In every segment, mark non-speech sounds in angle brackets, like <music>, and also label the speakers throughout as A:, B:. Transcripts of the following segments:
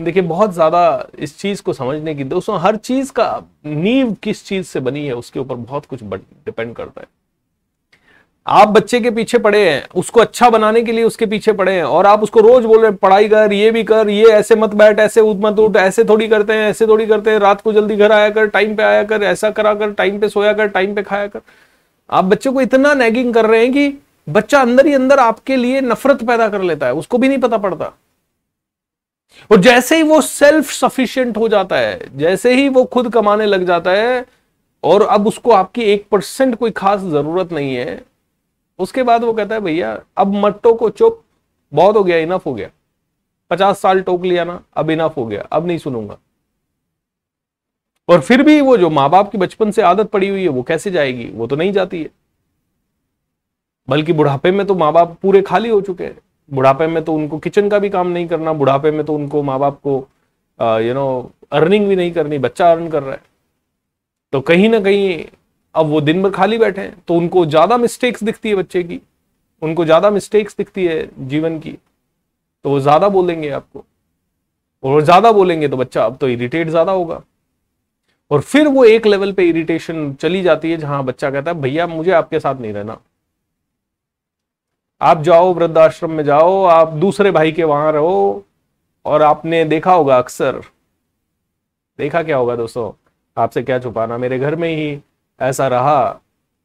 A: देखिए, बहुत ज़्यादा इस चीज़ को समझने की दोस्तों, हर चीज़ का नींव किस चीज़ से बनी है, उसके ऊपर बहुत कुछ डिपेंड करता है। आप बच्चे के पीछे पड़े हैं, उसको अच्छा बनाने के लिए उसके पीछे पड़े हैं, और आप उसको रोज बोल रहे हैं, पढ़ाई कर, ये भी कर, ये ऐसे मत बैठ, ऐसे मत उठ, ऐसे थोड़ी करते हैं, ऐसे थोड़ी करते हैं, रात को जल्दी घर आया कर, टाइम पे आया कर, ऐसा करा कर, टाइम पे सोया कर, टाइम पे खाया कर। आप बच्चे को इतना नैगिंग कर रहे हैं कि बच्चा अंदर ही अंदर आपके लिए नफरत पैदा कर लेता है, उसको भी नहीं पता पड़ता। और जैसे ही वो सेल्फ सफिशियंट हो जाता है, जैसे ही वो खुद कमाने लग जाता है, और अब उसको आपकी एक परसेंट कोई खास ज़रूरत नहीं है, उसके बाद वो कहता है, भैया, अब मट्टो को चुप, बहुत हो गया इनफ हो गया। पचास साल टोक लिया ना, अब इनफ हो गया, अब नहीं सुनूँगा। और फिर भी वो जो माँ बाप की बचपन से आदत पड़ी हुई है, वो कैसे जाएगी? वो तो नहीं जाती है। बल्कि बुढ़ापे में तो माँ बाप पूरे खाली हो चुके हैं। बुढ़ापे में तो उनको किचन का भी काम नहीं करना, बुढ़ापे में तो उनको माँ बाप को यू नो अर्निंग भी नहीं करनी, बच्चा अर्न कर रहा है। तो कहीं ना कहीं अब वो दिन भर खाली बैठे हैं तो उनको ज़्यादा मिस्टेक्स दिखती है बच्चे की, उनको ज़्यादा मिस्टेक्स दिखती है जीवन की। तो वो ज़्यादा बोलेंगे आपको, और ज़्यादा बोलेंगे तो बच्चा अब तो इरिटेट ज़्यादा होगा। और फिर वो एक लेवल पे इरिटेशन चली जाती है, जहाँ बच्चा कहता है, भैया, मुझे आपके साथ नहीं रहना। आप जाओ, वृद्धाश्रम में जाओ, आप दूसरे भाई के वहाँ रहो, और आपने देखा होगा अक्सर। देखा क्या होगा दोस्तों? आपसे क्या छुपाना? मेरे घर में ही ऐसा रहा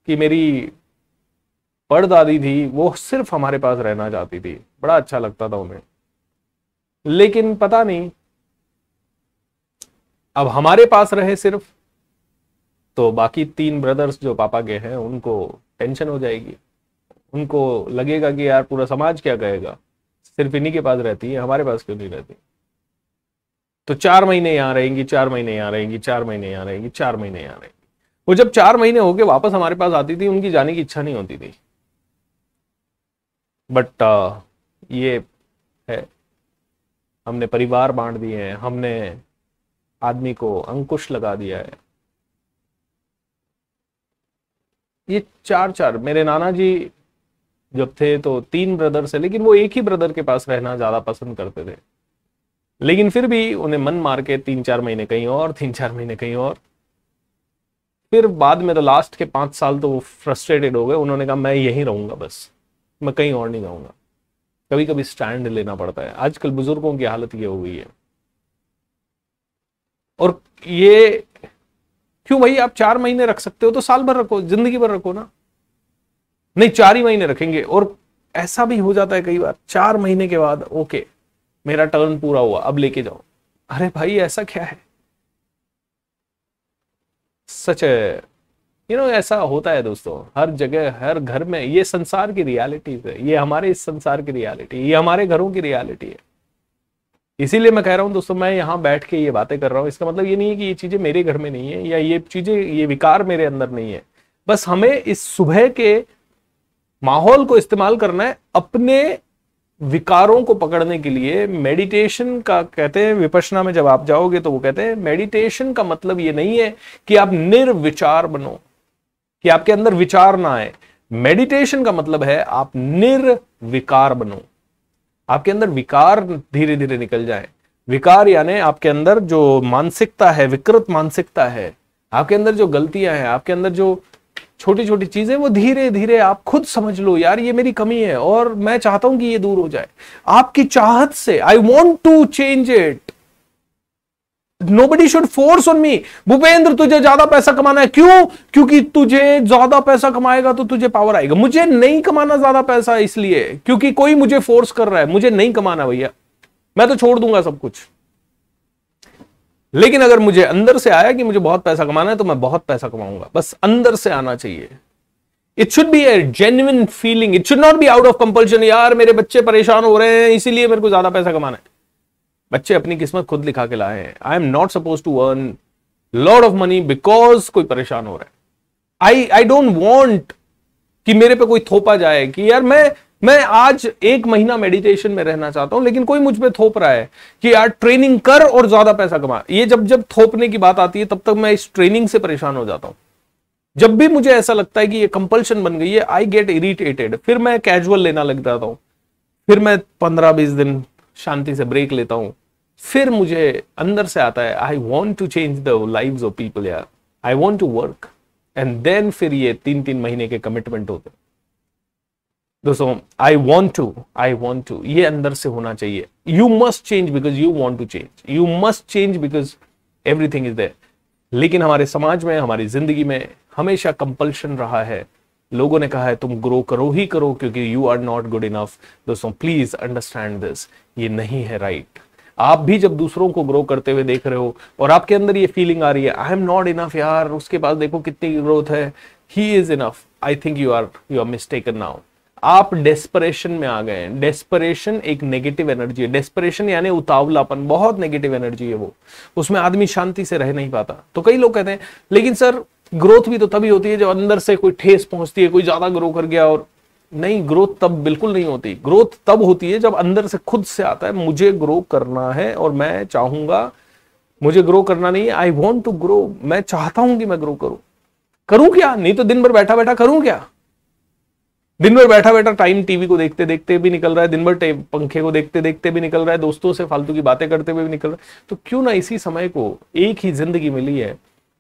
A: कि मेरी परदादी थी, वो सिर्फ़ हमारे पास रहना चाहती थी। बड़ा अच्छा लगता था उन्हें। लेकिन पता नहीं, अब हमारे पास रहे सिर्फ़ तो बाकी तीन ब्रदर्स जो पापा के हैं, उनको टेंशन हो जाएगी। उनको लगेगा कि यार पूरा समाज क्या कहेगा? सिर्फ़ इन्हीं के पास रहती है हमारे पास क्यों नहीं रहती? तो चार महीने यहाँ रहेंगी चार महीने यहाँ रहेंगी चार महीने यहाँ रहेंगी चार महीने यहाँ रहेंगी। वो जब चार महीने हो गए वापस हमारे पास आती थी उनकी जाने की इच्छा नहीं होती थी। बट uh, ये है। हमने परिवार बांट दिए हैं हमने आदमी को अंकुश लगा दिया है। ये चार चार मेरे नाना जी जब थे तो तीन ब्रदर्स है, लेकिन वो एक ही ब्रदर के पास रहना ज़्यादा पसंद करते थे। लेकिन फिर भी उन्हें मन मार के तीन चार महीने कहीं और, तीन चार महीने कहीं और। फिर बाद में तो लास्ट के पाँच साल तो वो फ्रस्ट्रेटेड हो गए। उन्होंने कहा, मैं यहीं रहूँगा बस, मैं कहीं और नहीं जाऊँगा। कभी कभी स्टैंड लेना पड़ता है। आजकल बुज़ुर्गों की हालत ये हो गई है। और ये, क्यों भाई आप चार महीने रख सकते हो तो साल भर रखो, ज़िंदगी भर रखो ना। नहीं, चार ही महीने रखेंगे। और ऐसा भी हो जाता है कई बार, चार महीने के बाद, ओके, मेरा टर्न पूरा हुआ, अब लेके जाओ। अरे भाई, ऐसा क्या है? सच यू नो ऐसा होता है दोस्तों, हर जगह, हर घर में, ये संसार की रियलिटीज है। ये हमारे इस संसार की रियलिटी ये हमारे घरों की रियलिटी है। इसीलिए मैं कह रहा हूँ दोस्तों, मैं यहाँ बैठ के ये बातें कर रहा हूँ। इसका मतलब ये नहीं है कि ये चीज़ें मेरे घर में नहीं है, या ये चीज़ें, ये विकार मेरे अंदर नहीं है। बस हमें इस सुबह के माहौल को इस्तेमाल करना है अपने विकारों को पकड़ने के लिए। मेडिटेशन का कहते हैं विपशना में जब आप जाओगे तो वो कहते हैं, मेडिटेशन का मतलब ये नहीं है कि आप निर्विचार बनो, कि आपके अंदर विचार ना आए। मेडिटेशन का मतलब है आप निर्विकार बनो। आपके अंदर विकार धीरे धीरे निकल जाए। विकार यानी आपके अंदर जो मानसिकता है, विकृत मानसिकता है, आपके अंदर जो गलतियाँ हैं, आपके अंदर जो छोटी छोटी चीज़ें, वो धीरे धीरे आप खुद समझ लो, यार, ये मेरी कमी है और मैं चाहता हूँ कि ये दूर हो जाए। आपकी चाहत से I want to change it nobody should force on me Bhupendra, तुझे ज़्यादा पैसा कमाना है। क्यों? क्योंकि तुझे ज़्यादा पैसा कमाएगा तो तुझे पावर आएगा। मुझे नहीं कमाना ज़्यादा पैसा इसलिए, क्योंकि कोई मुझे फोर्स कर रहा है। मुझे नहीं कमाना भैया। मैं तो छोड़ दूँगा सब कुछ। लेकिन अगर मुझे अंदर से आया कि मुझे बहुत पैसा कमाना है तो मैं बहुत पैसा कमाऊँगा। बस अंदर से आना चाहिए। It should be a genuine feeling it should not be out of compulsion यार, मेरे बच्चे परेशान हो रहे हैं, इसीलिए मेरे को ज़्यादा पैसा कमाना है। बच्चे अपनी किस्मत खुद लिखा के लाए हैं। I am not suppose to earn lot of money because कोई परेशान हो रहा है। आई आई डोंट वॉन्ट कि मेरे पे कोई थोपा जाए कि, यार, मैं मैं आज एक महीना मेडिटेशन में रहना चाहता हूँ, लेकिन कोई मुझ पर थोप रहा है कि यार ट्रेनिंग कर और ज़्यादा पैसा कमा। ये जब जब थोपने की बात आती है, तब तक मैं इस ट्रेनिंग से परेशान हो जाता हूँ। जब भी मुझे ऐसा लगता है कि ये कंपल्शन बन गई है आई गेट इरिटेटेड फिर मैं कैजुअल लेना लग जाता हूँ। फिर मैं पंद्रह बीस दिन शांति से ब्रेक लेता हूँ। फिर मुझे अंदर से आता है I want to change the life of people यार। I want to work and then फिर ये तीन तीन महीने के कमिटमेंट होते दोस्तों I want to I want to ये अंदर से होना चाहिए। You must change because you want to change you must change because everything is there लेकिन हमारे समाज में, हमारी ज़िंदगी में हमेशा कंपल्शन रहा है। लोगों ने कहा है, तुम ग्रो करो ही करो क्योंकि you are not good enough दोस्तों प्लीज़ अंडरस्टैंड दिस ये नहीं है राइट right. आप भी जब दूसरों को ग्रो करते हुए देख रहे हो और आपके अंदर ये फीलिंग आ रही है आई एम नॉट इनफ यार, उसके पास देखो कितनी ग्रोथ है. He is enough I think you are you are mistaken now आप डेस्परेशन में आ गए हैं। डेस्परेशन एक नेगेटिव एनर्जी है। डेस्परेशन यानी उतावलापन, बहुत नेगेटिव एनर्जी है वो। उसमें आदमी शांति से रह नहीं पाता। तो कई लोग कहते हैं, लेकिन सर ग्रोथ भी तो तभी होती है जब अंदर से कोई ठेस पहुँचती है, कोई ज़्यादा ग्रो कर गया और नहीं ग्रोथ तब बिल्कुल नहीं होती। ग्रोथ तब होती है जब अंदर से खुद से आता है, मुझे ग्रो करना है और मैं चाहूँगा, मुझे ग्रो करना नहीं है। आई वॉन्ट टू ग्रो मैं चाहता हूँ कि मैं ग्रो करूँ। करूँ क्या? नहीं तो दिन भर बैठा बैठा करूँ क्या? दिन भर बैठा बैठा टाइम टीवी को देखते देखते भी निकल रहा है, दिन भर पंखे को देखते देखते भी निकल रहा है, दोस्तों से फालतू की बातें करते हुए भी निकल रहा है। तो क्यों ना इसी समय को एक ही ज़िंदगी मिली है,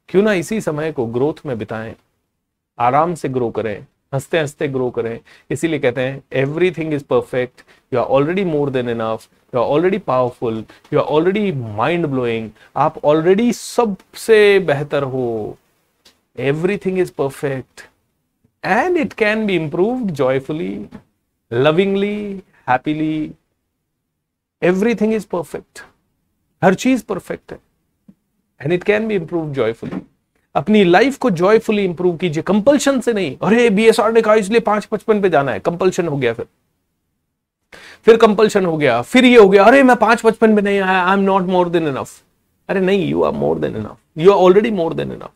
A: क्यों ना इसी समय को ग्रोथ में बिताएँ, आराम से ग्रो करें, हँसते हँसते ग्रो करें। इसीलिए कहते हैं everything is perfect you are already more than enough you are already powerful you are already mind blowing आप ऑलरेडी सबसे बेहतर हो। Everything is perfect and it can be improved joyfully lovingly happily everything is perfect हर चीज़ perfect है। And it can be improve joyfully अपनी life को joyfully improve कीजिए। Compulsion से नहीं। अरे बीएसआर ने कहा, इसलिए पाँच पचपन पे जाना है। कंपल्शन हो गया फिर। फिर कंपल्शन हो गया। फिर ये हो गया। अरे, मैं पाँच पचपन में नहीं आया। I am not more than enough अरे, नहीं you are more than enough you are already more than enough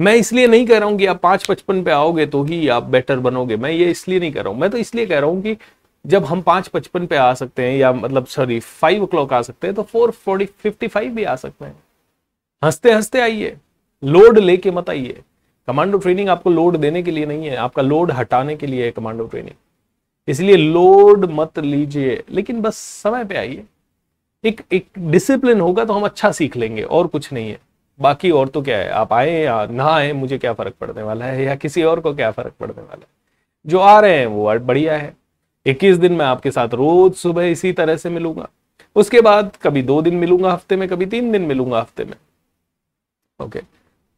A: मैं इसलिए नहीं कह रहा हूँ कि आप पाँच पचपन पे आओगे तो ही आप बेटर बनोगे। मैं ये इसलिए नहीं कह रहा हूँ। मैं तो इसलिए कह रहा हूँ कि जब हम पाँच पचपन पे आ सकते हैं या मतलब सॉरी फाइव ओ आ सकते हैं तो फोर फोर्टी फिफ्टी फाइव भी आ सकते हैं। हँसते हँसते आइए। लोड लेके मत आइए। कमांडो ट्रेनिंग आपको लोड देने के लिए नहीं है। आपका लोड हटाने के लिए है कमांडो ट्रेनिंग इसलिए लोड मत लीजिए। लेकिन बस समय पे आइए। एक एक डिसिप्लिन होगा तो हम अच्छा सीख लेंगे, और कुछ नहीं है। बाकी और तो क्या है? आप आए या ना आए, मुझे क्या फ़र्क पड़ने वाला है? या किसी और को क्या फ़र्क पड़ने वाला है? जो आ रहे हैं, वो बढ़िया है। इक्कीस दिन मैं आपके साथ रोज सुबह इसी तरह से मिलूँगा। उसके बाद कभी दो दिन मिलूँगा हफ़्ते में, कभी तीन दिन मिलूँगा हफ़्ते में। ओके.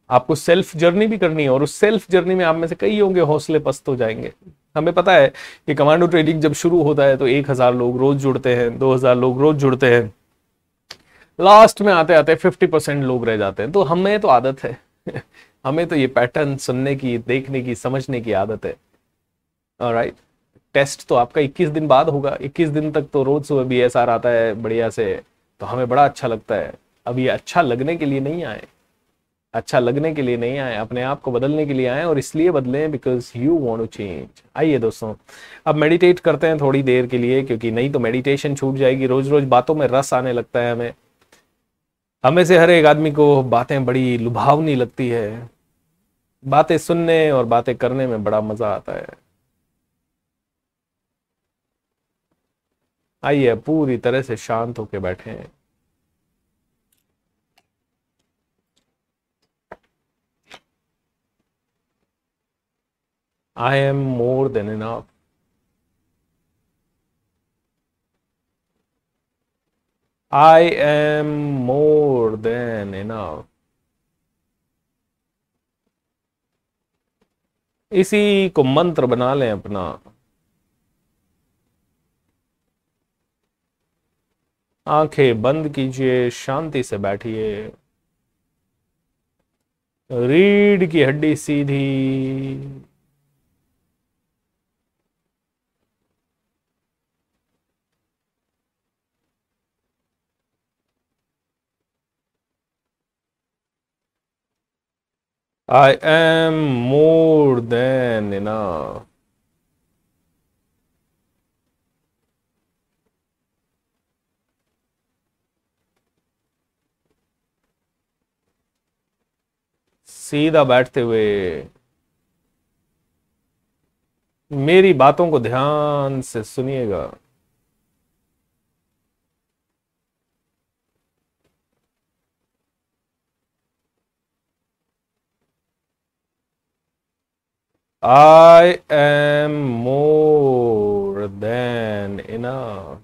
A: आपको सेल्फ जर्नी भी करनी है और उस सेल्फ जर्नी में आप में से कई होंगे, हौसले पस्त हो जाएँगे। हमें पता है कि कमांडो ट्रेनिंग जब शुरू होता है तो एक हज़ार लोग रोज जुड़ते हैं, दो हज़ार लोग रोज जुड़ते हैं। लास्ट में आते आते फिफ्टी परसेंट लोग रह जाते हैं। तो हमें तो आदत है। <laughs> हमें तो ये पैटर्न सुनने की, देखने की, समझने की आदत है। Right right? टेस्ट तो आपका 21 दिन बाद होगा। 21 दिन तक तो रोज सुबह बी एस आर आता है बढ़िया से। तो हमें बड़ा अच्छा लगता है। अब ये अच्छा लगने के लिए नहीं आए। अच्छा लगने के लिए नहीं आए। अपने आप को बदलने के लिए आए और इसलिए बदले because you want to change आइए दोस्तों, अब मेडिटेट करते हैं थोड़ी देर के लिए, क्योंकि नहीं तो मेडिटेशन छूट जाएगी। रोज रोज बातों में रस आने लगता है हमें। हमें से हर एक आदमी को बातें बड़ी लुभावनी लगती है। बातें सुनने और बातें करने में बड़ा मज़ा आता है। आइए पूरी तरह से शांत होके बैठे। हैं I am more than enough. I am more than enough. इसी को मंत्र बना लें अपना। आँखें बंद कीजिए, शांति से बैठिए। रीढ़ की हड्डी सीधी। I am more than enough. सीधा बैठते हुए मेरी बातों को ध्यान से सुनिएगा I am more than enough.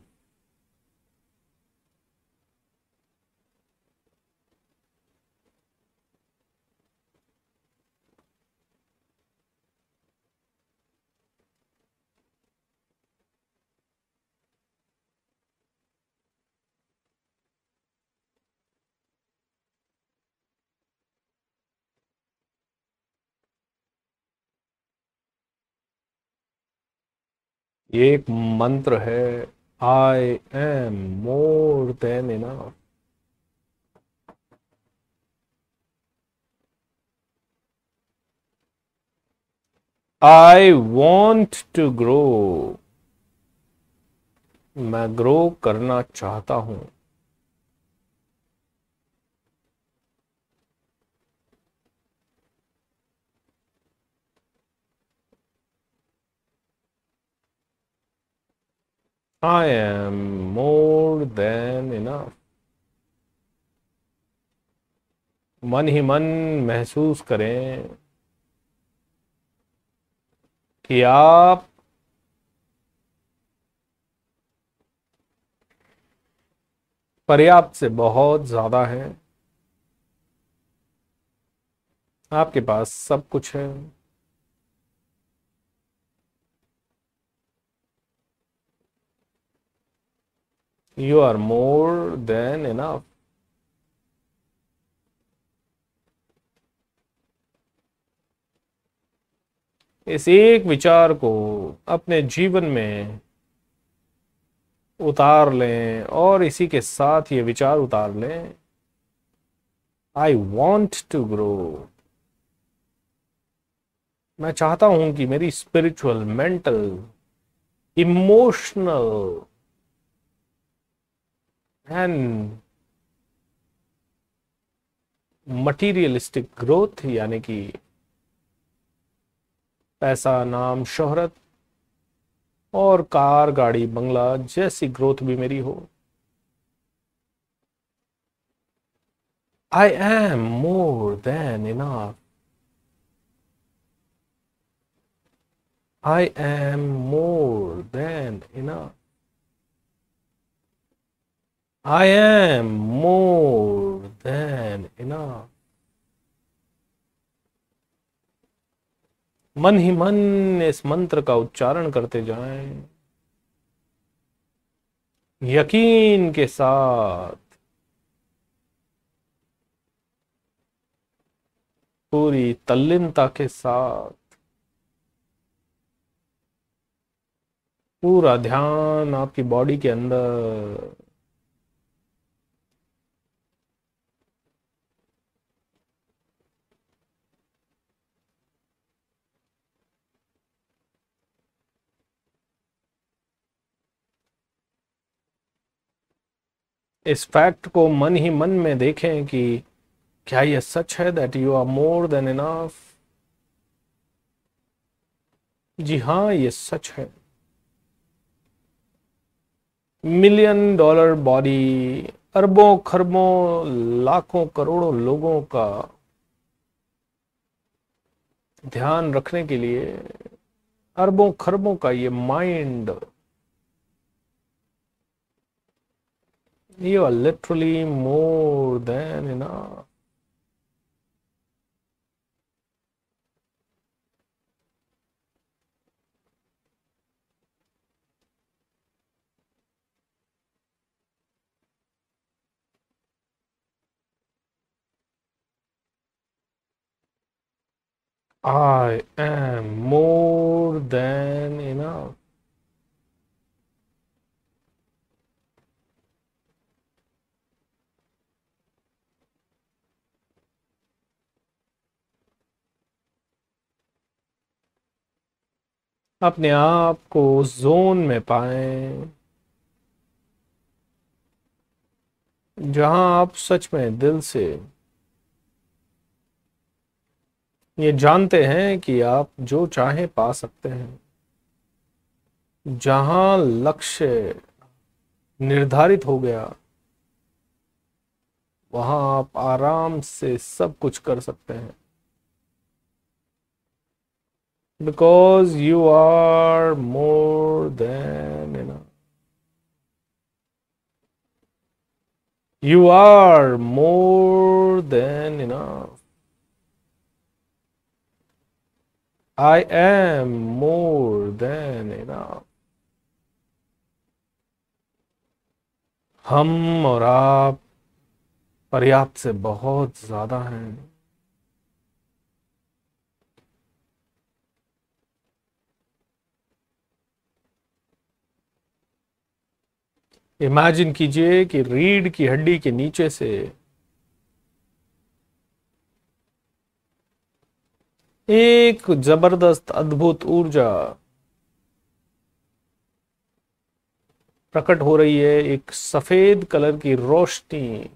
A: ये एक मंत्र है I am more than enough I want to grow मैं ग्रो करना चाहता हूँ। I am more than enough. मन ही मन महसूस करें कि आप पर्याप्त से बहुत ज़्यादा हैं आपके पास सब कुछ है You are more than enough. इस एक विचार को अपने जीवन में उतार लें और इसी के साथ ये विचार उतार लें आई वॉन्ट टू ग्रो मैं चाहता हूँ कि मेरी spiritual mental emotional and materialistic growth यानी कि पैसा, नाम, शोहरत और कार, गाड़ी, बंगला जैसी ग्रोथ भी मेरी हो। I am more than enough I am more than enough I am more than enough. मन ही मन इस मंत्र का उच्चारण करते जाएँ यकीन के साथ पूरी तल्लीनता के साथ पूरा ध्यान आपकी बॉडी के अंदर इस फैक्ट को मन ही मन में देखें कि क्या यह सच है that you are more than enough जी हाँ ये सच है। मिलियन डॉलर बॉडी अरबों, खरबों, लाखों, करोड़ों लोगों का ध्यान रखने के लिए अरबों, खरबों का ये mind You are literally more than enough. I am more than enough. अपने आप को जोन में पाएँ, जहाँ आप सच में दिल से ये जानते हैं कि आप जो चाहे पा सकते हैं। जहाँ लक्ष्य निर्धारित हो गया, वहाँ आप आराम से सब कुछ कर सकते हैं। Because you are more than enough. You are more than enough. I am more than enough. हम और आप पर्याप्त से बहुत ज़्यादा हैं इमेजिन कीजिए कि रीढ़ की हड्डी के नीचे से एक ज़बरदस्त अद्भुत ऊर्जा प्रकट हो रही है। एक सफ़ेद कलर की रोशनी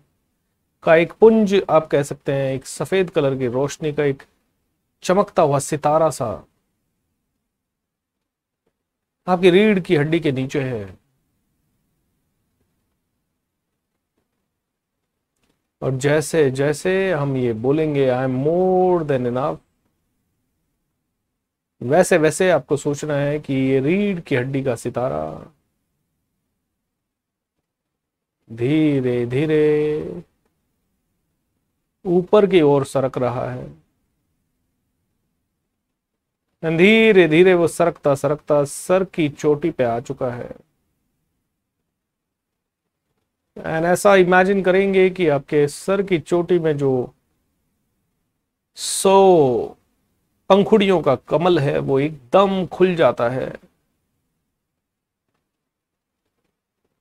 A: का एक पुंज, आप कह सकते हैं, एक सफ़ेद कलर की रोशनी का एक चमकता हुआ सितारा सा आपकी रीढ़ की हड्डी के नीचे है। और जैसे जैसे हम ये बोलेंगे I am more than enough वैसे वैसे आपको सोचना है कि ये रीढ़ की हड्डी का सितारा। धीरे धीरे ऊपर की ओर सरक रहा है। धीरे धीरे वो सरकता सरकता सर की चोटी पे आ चुका है। एंड ऐसा इमेजिन करेंगे कि आपके सर की चोटी में जो सौ पंखुड़ियों का कमल है, वो एकदम खुल जाता है।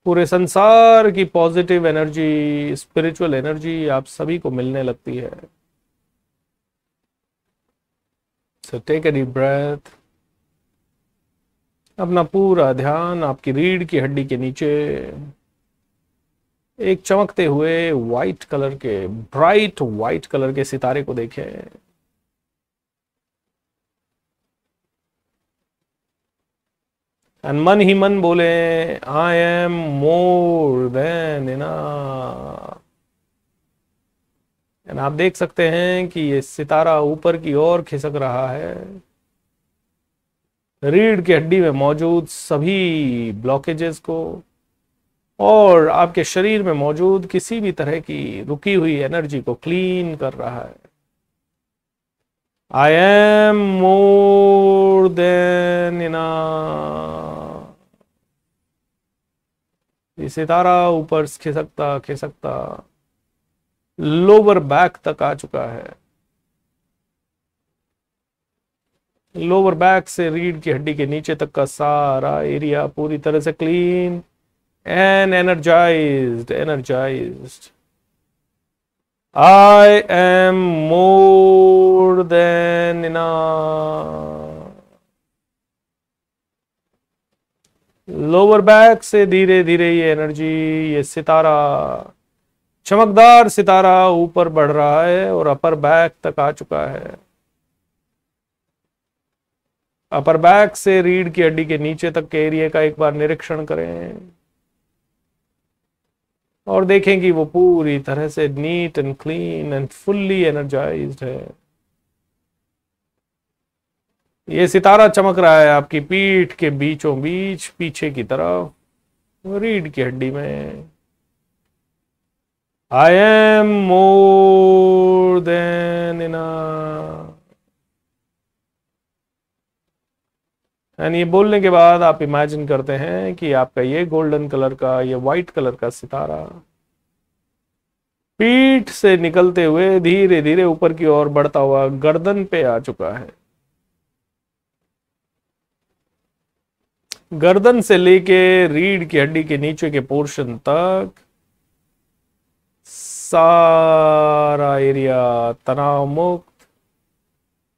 A: पूरे संसार की पॉजिटिव एनर्जी स्पिरिचुअल एनर्जी आप सभी को मिलने लगती है। सो टेक डीप ब्रेथ अपना पूरा ध्यान आपकी रीढ़ की हड्डी के नीचे। एक चमकते हुए व्हाइट कलर के ब्राइट व्हाइट कलर के सितारे को देखें। एंड मन ही मन बोले I am more than and आप देख सकते हैं कि ये सितारा ऊपर की ओर खिसक रहा है। रीढ़ की हड्डी में मौजूद सभी ब्लॉकेजेस को और आपके शरीर में मौजूद किसी भी तरह की रुकी हुई एनर्जी को क्लीन कर रहा है। आई एम मोर देन इना सितारा ऊपर खिसकता खिसकता लोअर बैक तक आ चुका है। लोअर बैक से रीढ़ की हड्डी के नीचे तक का सारा एरिया पूरी तरह से clean and energized, energized. I am more than enough. Lower back से धीरे धीरे ये एनर्जी ये सितारा चमकदार सितारा ऊपर बढ़ रहा है और अपर बैक तक आ चुका है अपर बैक से रीढ़ की हड्डी के नीचे तक के एरिया का एक बार निरीक्षण करें और देखें कि वो पूरी तरह से neat and clean and fully energised है। ये सितारा चमक रहा है आपकी पीठ के बीचों बीच, पीछे की तरफ़, रीढ़ की हड्डी में। I am more than in and ये बोलने के बाद आप इमेजिन करते हैं कि आपका ये गोल्डन कलर का, ये व्हाइट कलर का सितारा पीठ से निकलते हुए धीरे धीरे ऊपर की ओर बढ़ता हुआ गर्दन पे आ चुका है। गर्दन से लेके रीढ़ की हड्डी के नीचे के पोर्शन तक सारा एरिया तनाव मुक्त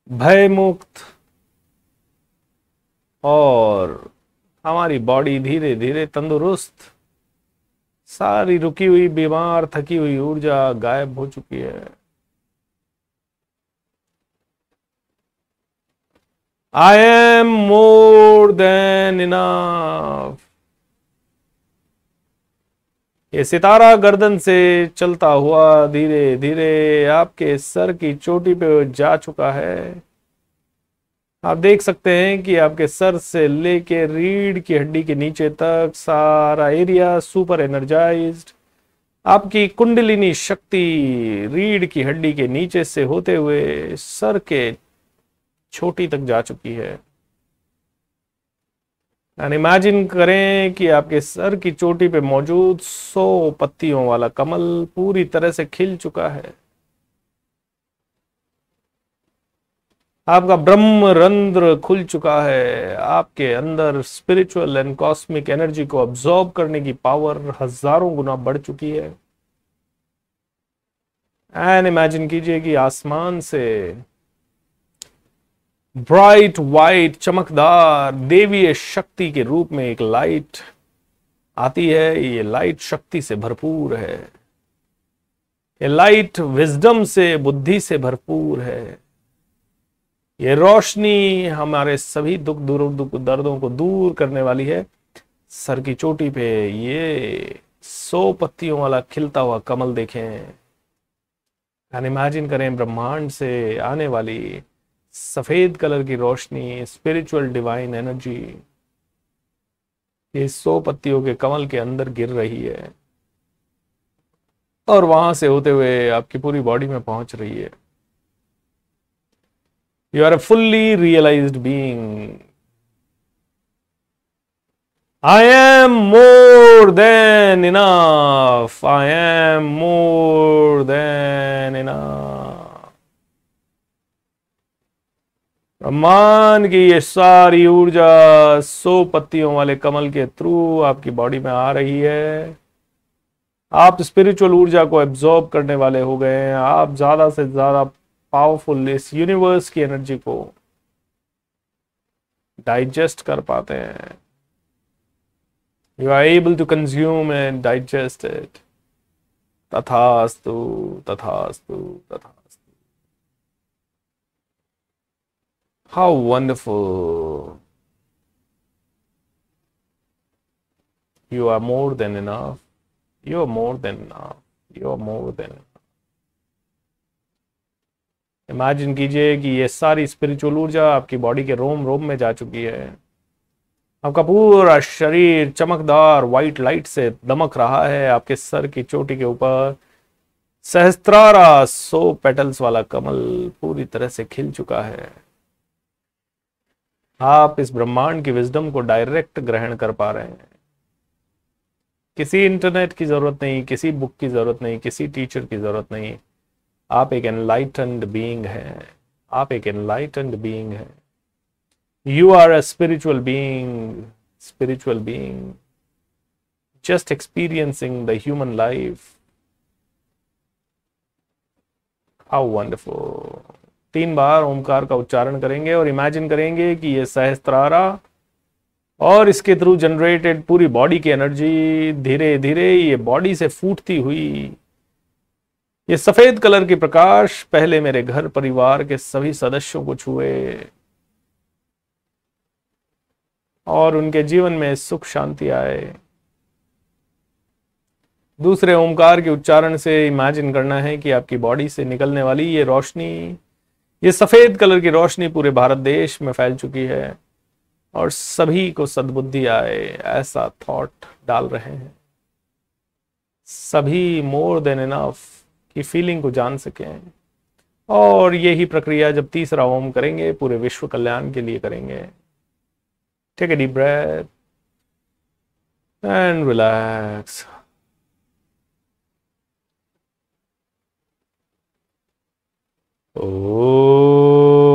A: भय मुक्त और हमारी बॉडी धीरे धीरे तंदुरुस्त, सारी रुकी हुई, बीमार, थकी हुई ऊर्जा गायब हो चुकी है। I am more than enough ये सितारा गर्दन से चलता हुआ धीरे धीरे आपके सर की चोटी पे जा चुका है। आप देख सकते हैं कि आपके सर से लेके रीढ़ की हड्डी के नीचे तक सारा एरिया सुपर एनर्जाइज्ड। आपकी कुंडलिनी शक्ति रीढ़ की हड्डी के नीचे से होते हुए सर के छोटी तक जा चुकी है। इमेजिन करें कि आपके सर की चोटी पे मौजूद सौ पत्तियों वाला कमल पूरी तरह से खिल चुका है। आपका ब्रह्म रंध्र खुल चुका है। आपके अंदर स्पिरिचुअल एंड कॉस्मिक एनर्जी को अब्सॉर्ब करने की पावर हज़ारों गुना बढ़ चुकी है। एंड इमेजिन कीजिए कि आसमान से ब्राइट वाइट चमकदार देवीय शक्ति के रूप में एक लाइट आती है। ये लाइट शक्ति से भरपूर है। ये लाइट विजडम से, बुद्धि से भरपूर है। ये रोशनी हमारे सभी दुख दूर दुख दर्दों को दूर करने वाली है। सर की चोटी पे ये सौ पत्तियों वाला खिलता हुआ कमल देखें। एंड इमेजिन करें ब्रह्मांड से आने वाली सफ़ेद कलर की रोशनी स्पिरिचुअल डिवाइन एनर्जी ये सौ पत्तियों के कमल के अंदर गिर रही है। और वहाँ से होते हुए आपकी पूरी बॉडी में पहुँच रही है। You are a fully realized being. I am more than enough. I am more than enough. ब्रह्मांड की ये सारी ऊर्जा सौ पत्तियों वाले कमल के थ्रू आपकी बॉडी में आ रही है आप स्पिरिचुअल ऊर्जा को एब्जॉर्ब करने वाले हो गए हैं आप ज़्यादा से ज़्यादा पावरफुल इस यूनिवर्स की एनर्जी को डाइजेस्ट कर पाते हैं। You are able to consume and digest it तथास्तु तथास्तु तथास्तु। How wonderful you are more than enough you are more than enough you are more than enough imagine कीजिए कि ये सारी स्पिरिचुअल ऊर्जा आपकी बॉडी के रोम रोम में जा चुकी है। आपका पूरा शरीर चमकदार व्हाइट लाइट से दमक रहा है, आपके सर की चोटी के ऊपर सहस्त्रारा सो पेटल्स वाला कमल पूरी तरह से खिल चुका है। आप इस ब्रह्मांड की विजडम को डायरेक्ट ग्रहण कर पा रहे हैं। किसी इंटरनेट की ज़रूरत नहीं, किसी बुक की ज़रूरत नहीं, किसी टीचर की ज़रूरत नहीं। आप एक एनलाइटेंड बीइंग हैं। आप एक एनलाइटेंड बीइंग हैं। You are a spiritual being spiritual being just experiencing the human life how wonderful तीन बार ओमकार का उच्चारण करेंगे और इमेजिन करेंगे कि ये सहस्त्रारा और इसके थ्रू जनरेटेड पूरी बॉडी की एनर्जी धीरे धीरे ये बॉडी से फूटती हुई ये सफ़ेद कलर की प्रकाश पहले मेरे घर परिवार के सभी सदस्यों को छुए और उनके जीवन में सुख शांति आए। दूसरे ओमकार के उच्चारण से इमेजिन करना है कि आपकी बॉडी से निकलने वाली ये रोशनी, ये सफ़ेद कलर की रोशनी पूरे भारत देश में फैल चुकी है और सभी को सद्बुद्धि आए, ऐसा थॉट डाल रहे हैं। सभी मोर देन इनफ की फीलिंग को जान सकें। और यही प्रक्रिया जब तीसरा ओम करेंगे, पूरे विश्व कल्याण के लिए करेंगे। ठीक है डीप ब्रेथ एंड रिलैक्स ओ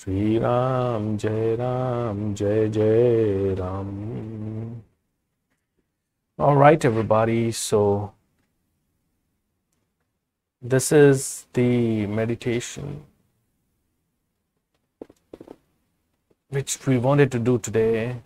A: श्री राम जय राम जय जय Ram All right, everybody. So, this is the meditation which we wanted to do today